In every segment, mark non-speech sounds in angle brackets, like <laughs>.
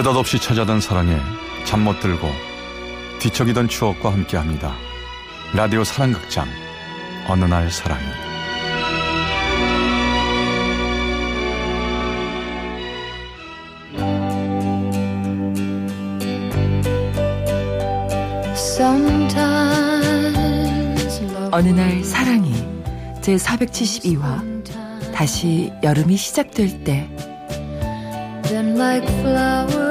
느닷없이 찾아든 사랑에 잠 못 들고 뒤척이던 추억과 함께 합니다. 라디오 사랑극장 어느 날 사랑이 어느 날 사랑이 제 472화 다시 여름이 시작될 때 Then like flowers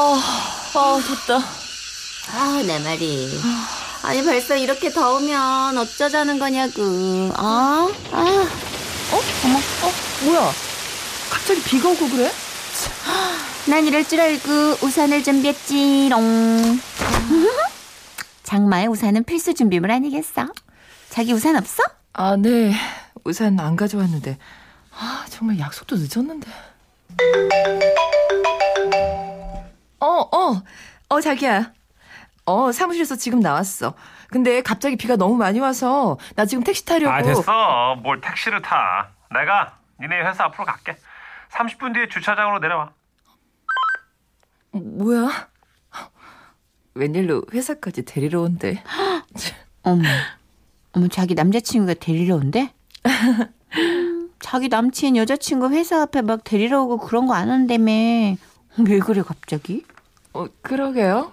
아, 아 덥다 아, 내 말이. 아니, 벌써 이렇게 더우면 어쩌자는 거냐고. 아, 아. 어? 어머 어? 뭐야 갑자기 비가 오고 그래? 난 이럴 줄 알고 우산을 준비했지롱. <laughs> 장마에 우산은 필수 준비물 아니겠어? 자기 우산 없어? 아 네 우산 안 가져왔는데 아 정말 약속도 늦었는데 어어어 어, 어, 자기야. 어 사무실에서 지금 나왔어. 근데 갑자기 비가 너무 많이 와서 나 지금 택시 타려고. 아 됐어. 뭘 택시를 타. 내가 니네 회사 앞으로 갈게. 30분 뒤에 주차장으로 내려와. 뭐야? 웬일로 회사까지 데리러 온대? <gasps> 어머. 어머, 자기 남자친구가 데리러 온대? 음, <laughs> 자기 남친 여자친구 회사 앞에 막 데리러 오고 그런 거 안 한다며. 왜 그래, 갑자기? 어, 그러게요.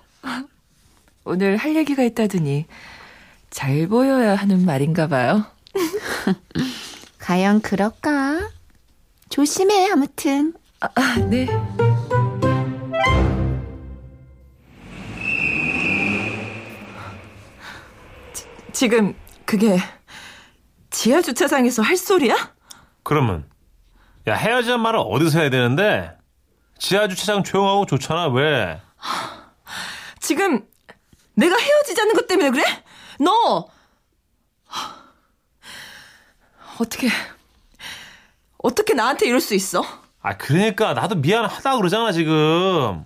오늘 할 얘기가 있다더니 잘 보여야 하는 말인가 봐요. <laughs> 과연 그럴까? 조심해, 아무튼. 아, 네. 지, 지금 그게 지하 주차장에서 할 소리야? 그러면 야 헤어지는 말은 어디서 해야 되는데 지하 주차장 조용하고 좋잖아 왜 지금 내가 헤어지자는 것 때문에 그래? 너 어떻게 어떻게 나한테 이럴 수 있어? 아 그러니까 나도 미안하다 그러잖아 지금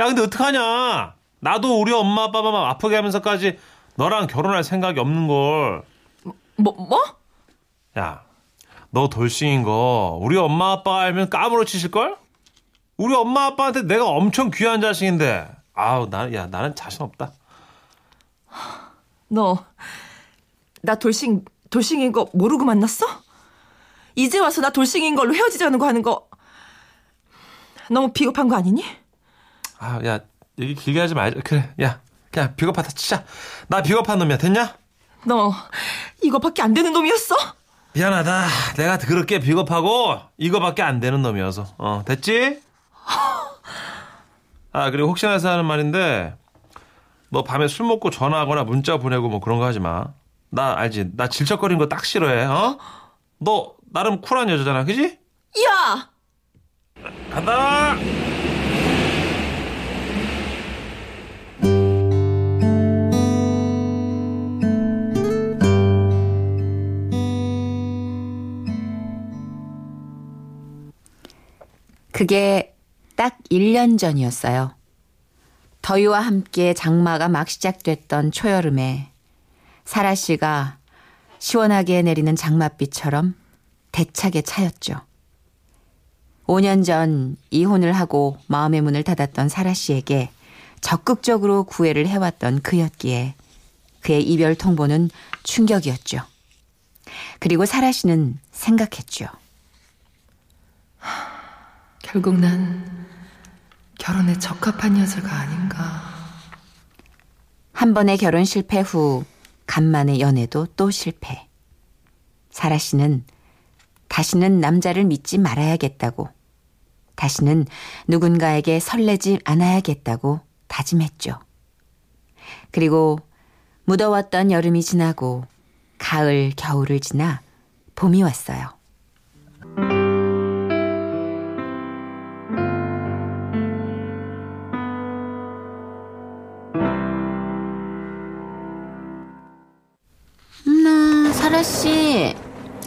야 근데 어떡하냐 나도 우리 엄마 아빠만 아프게 하면서까지 너랑 결혼할 생각이 없는 걸 뭐 뭐? 야, 너 돌싱인 거 우리 엄마 아빠 알면 까무러치실 걸? 우리 엄마 아빠한테 내가 엄청 귀한 자식인데 아우 나, 야 나는 자신 없다 너 나 돌싱 돌싱인 거 모르고 만났어? 이제 와서 나 돌싱인 걸로 헤어지자는 거 하는 거 너무 비겁한 거 아니니? 아 야 얘기 길게 하지 말자 그래 야 그냥 비겁하다 치자 나 비겁한 놈이야 됐냐? 너 이거밖에 안 되는 놈이었어? 미안하다 내가 그렇게 비겁하고 이거밖에 안 되는 놈이어서 어 됐지? <laughs> 아 그리고 혹시나 해서 하는 말인데 너 밤에 술 먹고 전화하거나 문자 보내고 뭐 그런 거 하지 마. 나 알지? 나 질척거리는 거 딱 싫어해. 어? 너 나름 쿨한 여자잖아, 그지? 야! 간다. 그게 딱 1년 전이었어요. 더위와 함께 장마가 막 시작됐던 초여름에 사라 씨가 시원하게 내리는 장맛비처럼 대차게 차였죠. 5년 전 이혼을 하고 마음의 문을 닫았던 사라 씨에게 적극적으로 구애를 해왔던 그였기에 그의 이별 통보는 충격이었죠. 그리고 사라 씨는 생각했죠. 결국 난 결혼에 적합한 여자가 아닌가. 한 번의 결혼 실패 후 간만의 연애도 또 실패. 사라 씨는 다시는 남자를 믿지 말아야겠다고, 다시는 누군가에게 설레지 않아야겠다고 다짐했죠. 그리고 무더웠던 여름이 지나고 가을, 겨울을 지나 봄이 왔어요. 음, 사라 씨,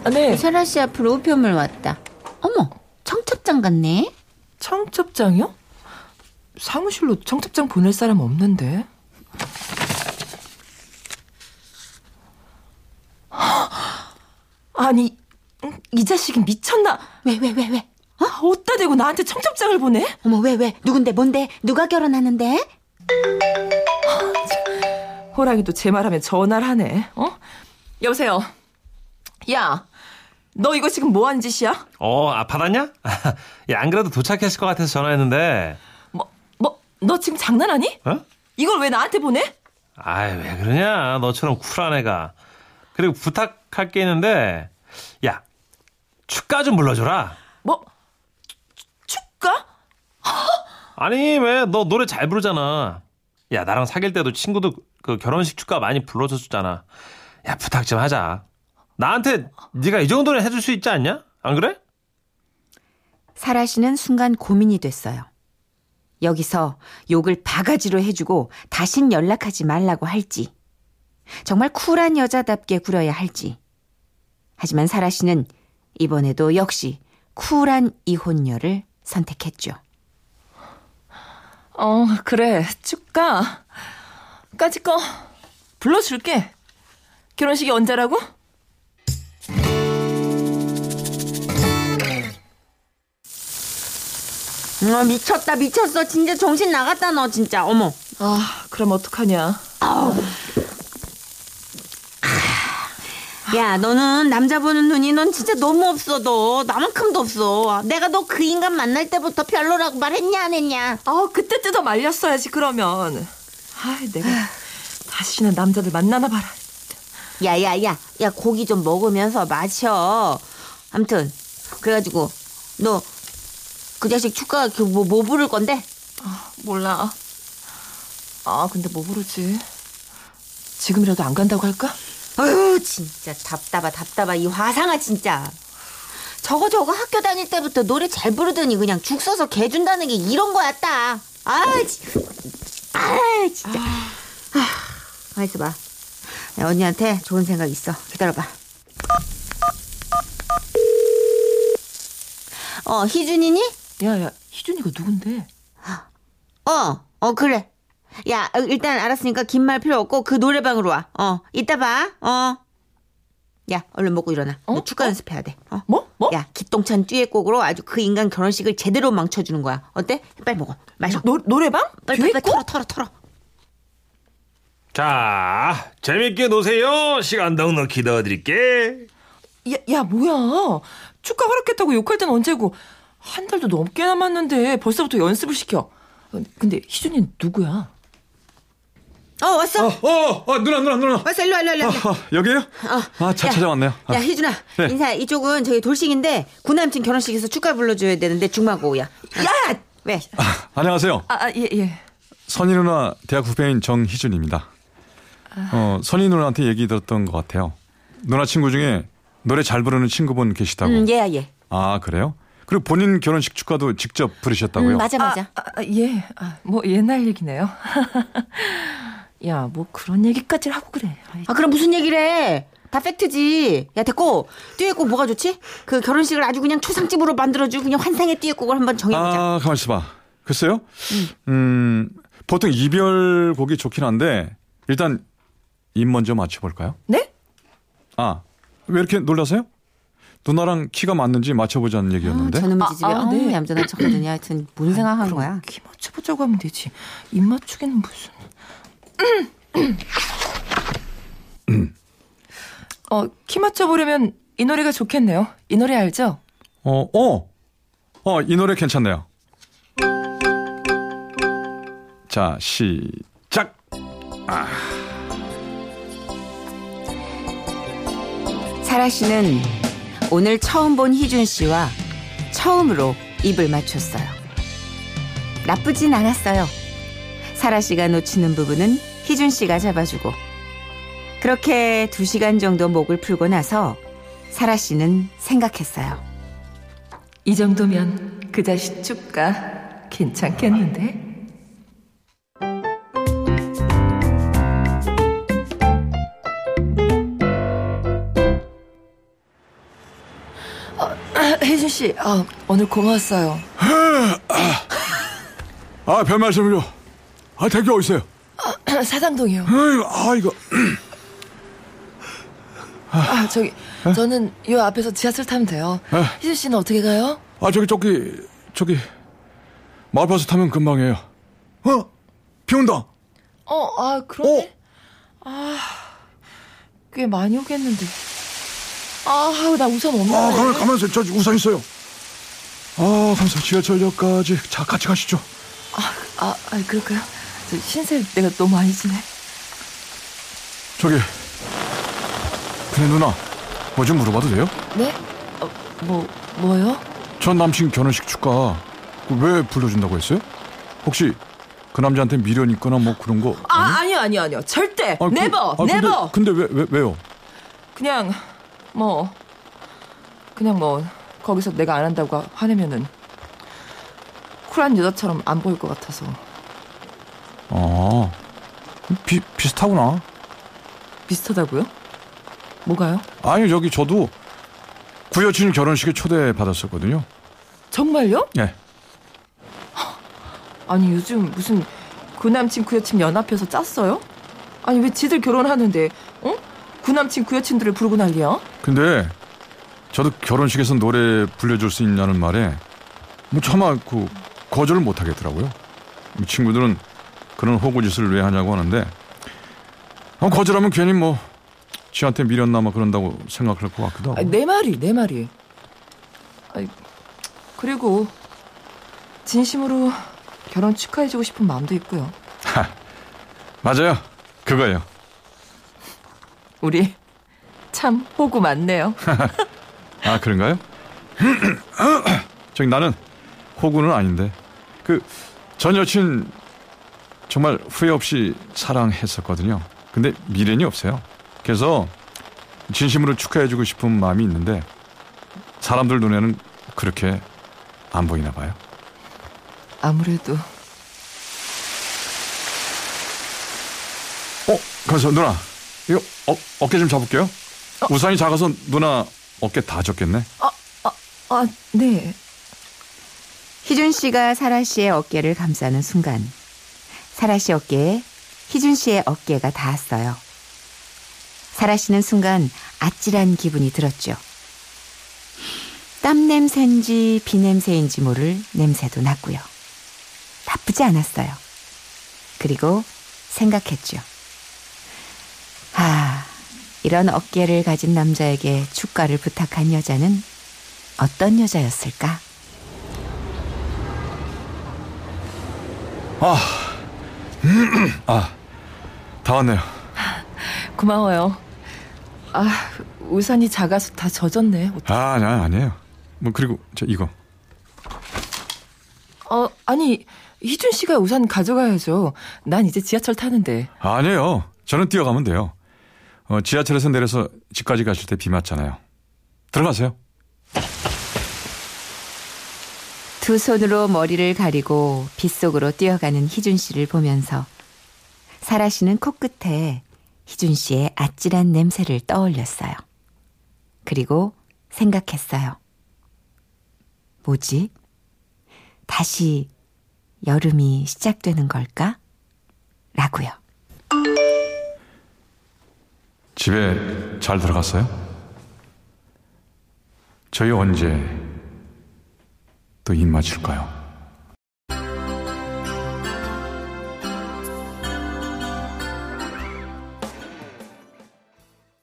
아, 네. 사라 씨 앞으로 우편물 왔다. 어머, 청첩장 같네. 청첩장이요? 사무실로 청첩장 보낼 사람 없는데. 아니, 음, 이 자식이 미쳤나? 왜, 왜, 왜, 왜? 아, 어디다 대고 나한테 청첩장을 보내? 어머, 왜, 왜? 누군데, 뭔데? 누가 결혼하는데? 호랑이도 제 말하면 전화를 하네. 어? 여보세요. 야, 너 이거 지금 뭐 하는 짓이야? 어, 아, 받았냐? <laughs> 야, 안 그래도 도착했을 것 같아서 전화했는데. 뭐, 뭐, 너 지금 장난하니? 어? 이걸 왜 나한테 보내? 아이, 왜 그러냐. 너처럼 쿨한 애가. 그리고 부탁할 게 있는데, 야, 축가 좀 불러줘라. 뭐, 추- 축가? <laughs> 아니, 왜? 너 노래 잘 부르잖아. 야, 나랑 사귈 때도 친구도 그 결혼식 축가 많이 불러줬잖아. 야, 부탁 좀 하자. 나한테 네가 이 정도는 해줄 수 있지 않냐? 안 그래? 사라 씨는 순간 고민이 됐어요. 여기서 욕을 바가지로 해주고 다신 연락하지 말라고 할지, 정말 쿨한 여자답게 굴어야 할지. 하지만 사라 씨는 이번에도 역시 쿨한 이혼녀를 선택했죠. 어, 그래. 축가. 까짓 거 불러줄게. 결혼식이 언제라고? 어, 미쳤다, 미쳤어. 진짜 정신 나갔다, 너 진짜. 어머. 아, 그럼 어떡하냐. 야, 너는 남자 보는 눈이 넌 진짜 너무 없어, 너. 나만큼도 없어. 내가 너 그 인간 만날 때부터 별로라고 말했냐, 안 했냐? 아, 그때 뜯어 말렸어야지, 그러면. 아, 내가 다시는 남자들 만나나 봐라. 야, 야, 야, 야, 고기 좀 먹으면서 마셔. 아무튼, 그래가지고, 너, 그 자식 축가, 그, 뭐, 뭐 부를 건데? 몰라. 아, 근데 뭐 부르지? 지금이라도 안 간다고 할까? 어휴, 진짜 답답하, 답답하. 이 화상아, 진짜. 저거 저거 학교 다닐 때부터 노래 잘 부르더니 그냥 죽 써서 개 준다는 게 이런 거였다. 아, 진 아, 진짜. 아, 가만 있어봐. 야, 언니한테 좋은 생각 있어. 기다려 봐. 어, 희준이니? 야, 야, 희준이가 누군데? 어, 어, 그래. 야, 어, 일단 알았으니까 긴 말 필요 없고 그 노래방으로 와. 어, 이따 봐. 어. 야, 얼른 먹고 일어나. 너 어? 축가 어? 연습해야 돼. 어. 뭐? 뭐? 야, 기똥찬 듀엣곡으로 아주 그 인간 결혼식을 제대로 망쳐주는 거야. 어때? 빨리 먹어. 마셔. 노, 노래방? 빨리, 빨리, 빨리? 털어, 털어, 털어. 자, 재밌게 노세요. 시간 넉넉히 넣어드릴게. 야, 야, 뭐야. 축가 허락했다고 욕할 땐 언제고. 한 달도 넘게 남았는데 벌써부터 연습을 시켜. 어, 근데 희준이는 누구야? 어, 왔어. 어, 어, 누나, 누나, 누나. 왔어. 일로 와, 일로 와, 일로 와. 아, 여기에요? 아, 차 야, 찾아왔네요. 아, 야, 희준아. 네. 인사. 이쪽은 저기 돌싱인데 구남친 결혼식에서 축가 불러줘야 되는데 중마고야. 야! 왜? 안녕하세요. 아, 아, 예, 예. 선희 누나 대학 후배인 정희준입니다. 어, 선희 누나한테 얘기 들었던 것 같아요. 누나 친구 중에 노래 잘 부르는 친구분 계시다고. 음, 얘야, 얘. 아, 그래요? 그리고 본인 결혼식 축가도 직접 부르셨다고요? 음, 맞아, 맞아. 아, 아, 예. 아, 뭐 옛날 얘기네요. <laughs> 야, 뭐 그런 얘기까지 하고 그래. 아이, 아, 그럼 무슨 얘기를 해? 다 팩트지. 야, 됐고. 듀엣 곡 뭐가 좋지? 그 결혼식을 아주 그냥 초상집으로 만들어주고 그냥 환상의 듀엣 곡을 한번 정해보자. 아, 가만 있어 봐. 글쎄요? 음, 보통 이별 곡이 좋긴 한데, 일단, 입 먼저 맞춰볼까요? 네? 아, 왜 이렇게 놀라세요? 누나랑 키가 맞는지 맞춰보자는 얘기였는데. 아, 저놈의 아, 지집에 아, 어, 네. 얌전한 척하더니 하여튼 뭔 생각한 거야? 키 맞춰보자고 하면 되지. 입 맞추기는 무슨. 어, 키 맞춰보려면 이 노래가 좋겠네요. 이 노래 알죠? 어, 어! 어, 이 노래 괜찮네요. 자, 시작! 사라 씨는 오늘 처음 본 희준 씨와 처음으로 입을 맞췄어요. 나쁘진 않았어요. 사라 씨가 놓치는 부분은 희준 씨가 잡아주고 그렇게 두 시간 정도 목을 풀고 나서 사라 씨는 생각했어요. 이 정도면 그 자식 축가 괜찮겠는데? 씨, 아, 오늘 고마웠어요. 아, 별 말씀을요. 아, 대기 어디 있어요? <clears throat> 사당동이요. 아이고, 아, 이거. 아, 저기, 저는 이 앞에서 지하철 타면 돼요. 아. 희준 씨는 어떻게 가요? 아 저기 저기 저기 마을버스 타면 금방이에요. 어? 비 온다. 어, 아, 그러네. 아, 꽤 많이 오겠는데. 아, 나 우산 없는데. 아 가만 가만 있어. 저 우산 있어요. 아 감사 지하철역까지 자 같이 가시죠. 아, 아, 그럴까요? 저 신세 내가 너무 많이 지네. 저기 근데 누나 뭐 좀 물어봐도 돼요? 네? 어, 뭐, 뭐요? 전 남친 결혼식 축가 그왜 불러준다고 했어요? 혹시 그 남자한테 미련 있거나 뭐 그런 거? 아, 아니요, 아니요, 아니요. 절대! 아, 그- never! 아, 근데- never! 근데, 왜, 왜 왜요? 그냥, 뭐, 그냥 뭐, 거기서 내가 안 한다고 화내면은, 쿨한 여자처럼 안 보일 것 같아서. 아 비, 비슷하구나. 비슷하다고요? 뭐가요? 아니 저기 저도 구여친 결혼식에 초대 받았었거든요. 정말요? 예. <gasps> 아니, 요즘 무슨 구남친 구여친 연합해서 짰어요? 아니, 왜 지들 결혼하는데, 어? 구남친 구여친들을 부르고 난리야? 근데 저도 결혼식에서 노래 불려줄 수 있냐는 말에 뭐 차마 그 거절을 못 하겠더라고요. 이 친구들은 그런 호구짓을 왜 하냐고 하는데 어, 거절하면 괜히 뭐 지한테 미련남아 그런다고 생각할 것 같기도 하고. 아니, 내 말이, 내 말이. 아이, 그리고, 진심으로 결혼 축하해주고 싶은 마음도 있고요. <laughs> 맞아요. 그거예요. 우리 참 호구 많네요. <laughs> 아 그런가요? <clears throat> 저기 나는 호구는 아닌데 그 전 여친 정말 후회 없이 사랑했었거든요. 근데 미련이 없어요. 그래서 진심으로 축하해주고 싶은 마음이 있는데 사람들 눈에는 그렇게 안 보이나 봐요. 아무래도 어, 그래서 누나 이거 어, 어깨 좀 잡을게요. <laughs> 우산이 작아서 누나 어깨 다 젖겠네. 아, 네. 희준 씨가 사라 씨의 어깨를 감싸는 순간 사라 씨 어깨에 희준 씨의 어깨가 닿았어요. 사라 씨는 순간 아찔한 기분이 들었죠. 땀 냄새인지 비 냄새인지 모를 냄새도 났고요. 나쁘지 않았어요. 그리고 생각했죠. 아, 이런 어깨를 가진 남자에게 축가를 부탁한 여자는 어떤 여자였을까? 아, 다 왔네요. 고마워요. 아, 우산이 작아서 다 젖었네. 아, 아니, 아니에요. 뭐 그리고 저 이거. 어, 아니, 희준 씨가 우산 가져가야죠. 난 이제 지하철 타는데. 아니에요. 저는 뛰어가면 돼요. 어, 지하철에서 내려서 집까지 가실 때 비 맞잖아요. 들어가세요. 두 손으로 머리를 가리고 빗속으로 뛰어가는 희준 씨를 보면서 사라 씨는 코끝에 희준 씨의 아찔한 냄새를 떠올렸어요. 그리고 생각했어요. 뭐지? 다시 여름이 시작되는 걸까? 라고요. 집에 잘 들어갔어요? 저희 언제 또 입맞을까요?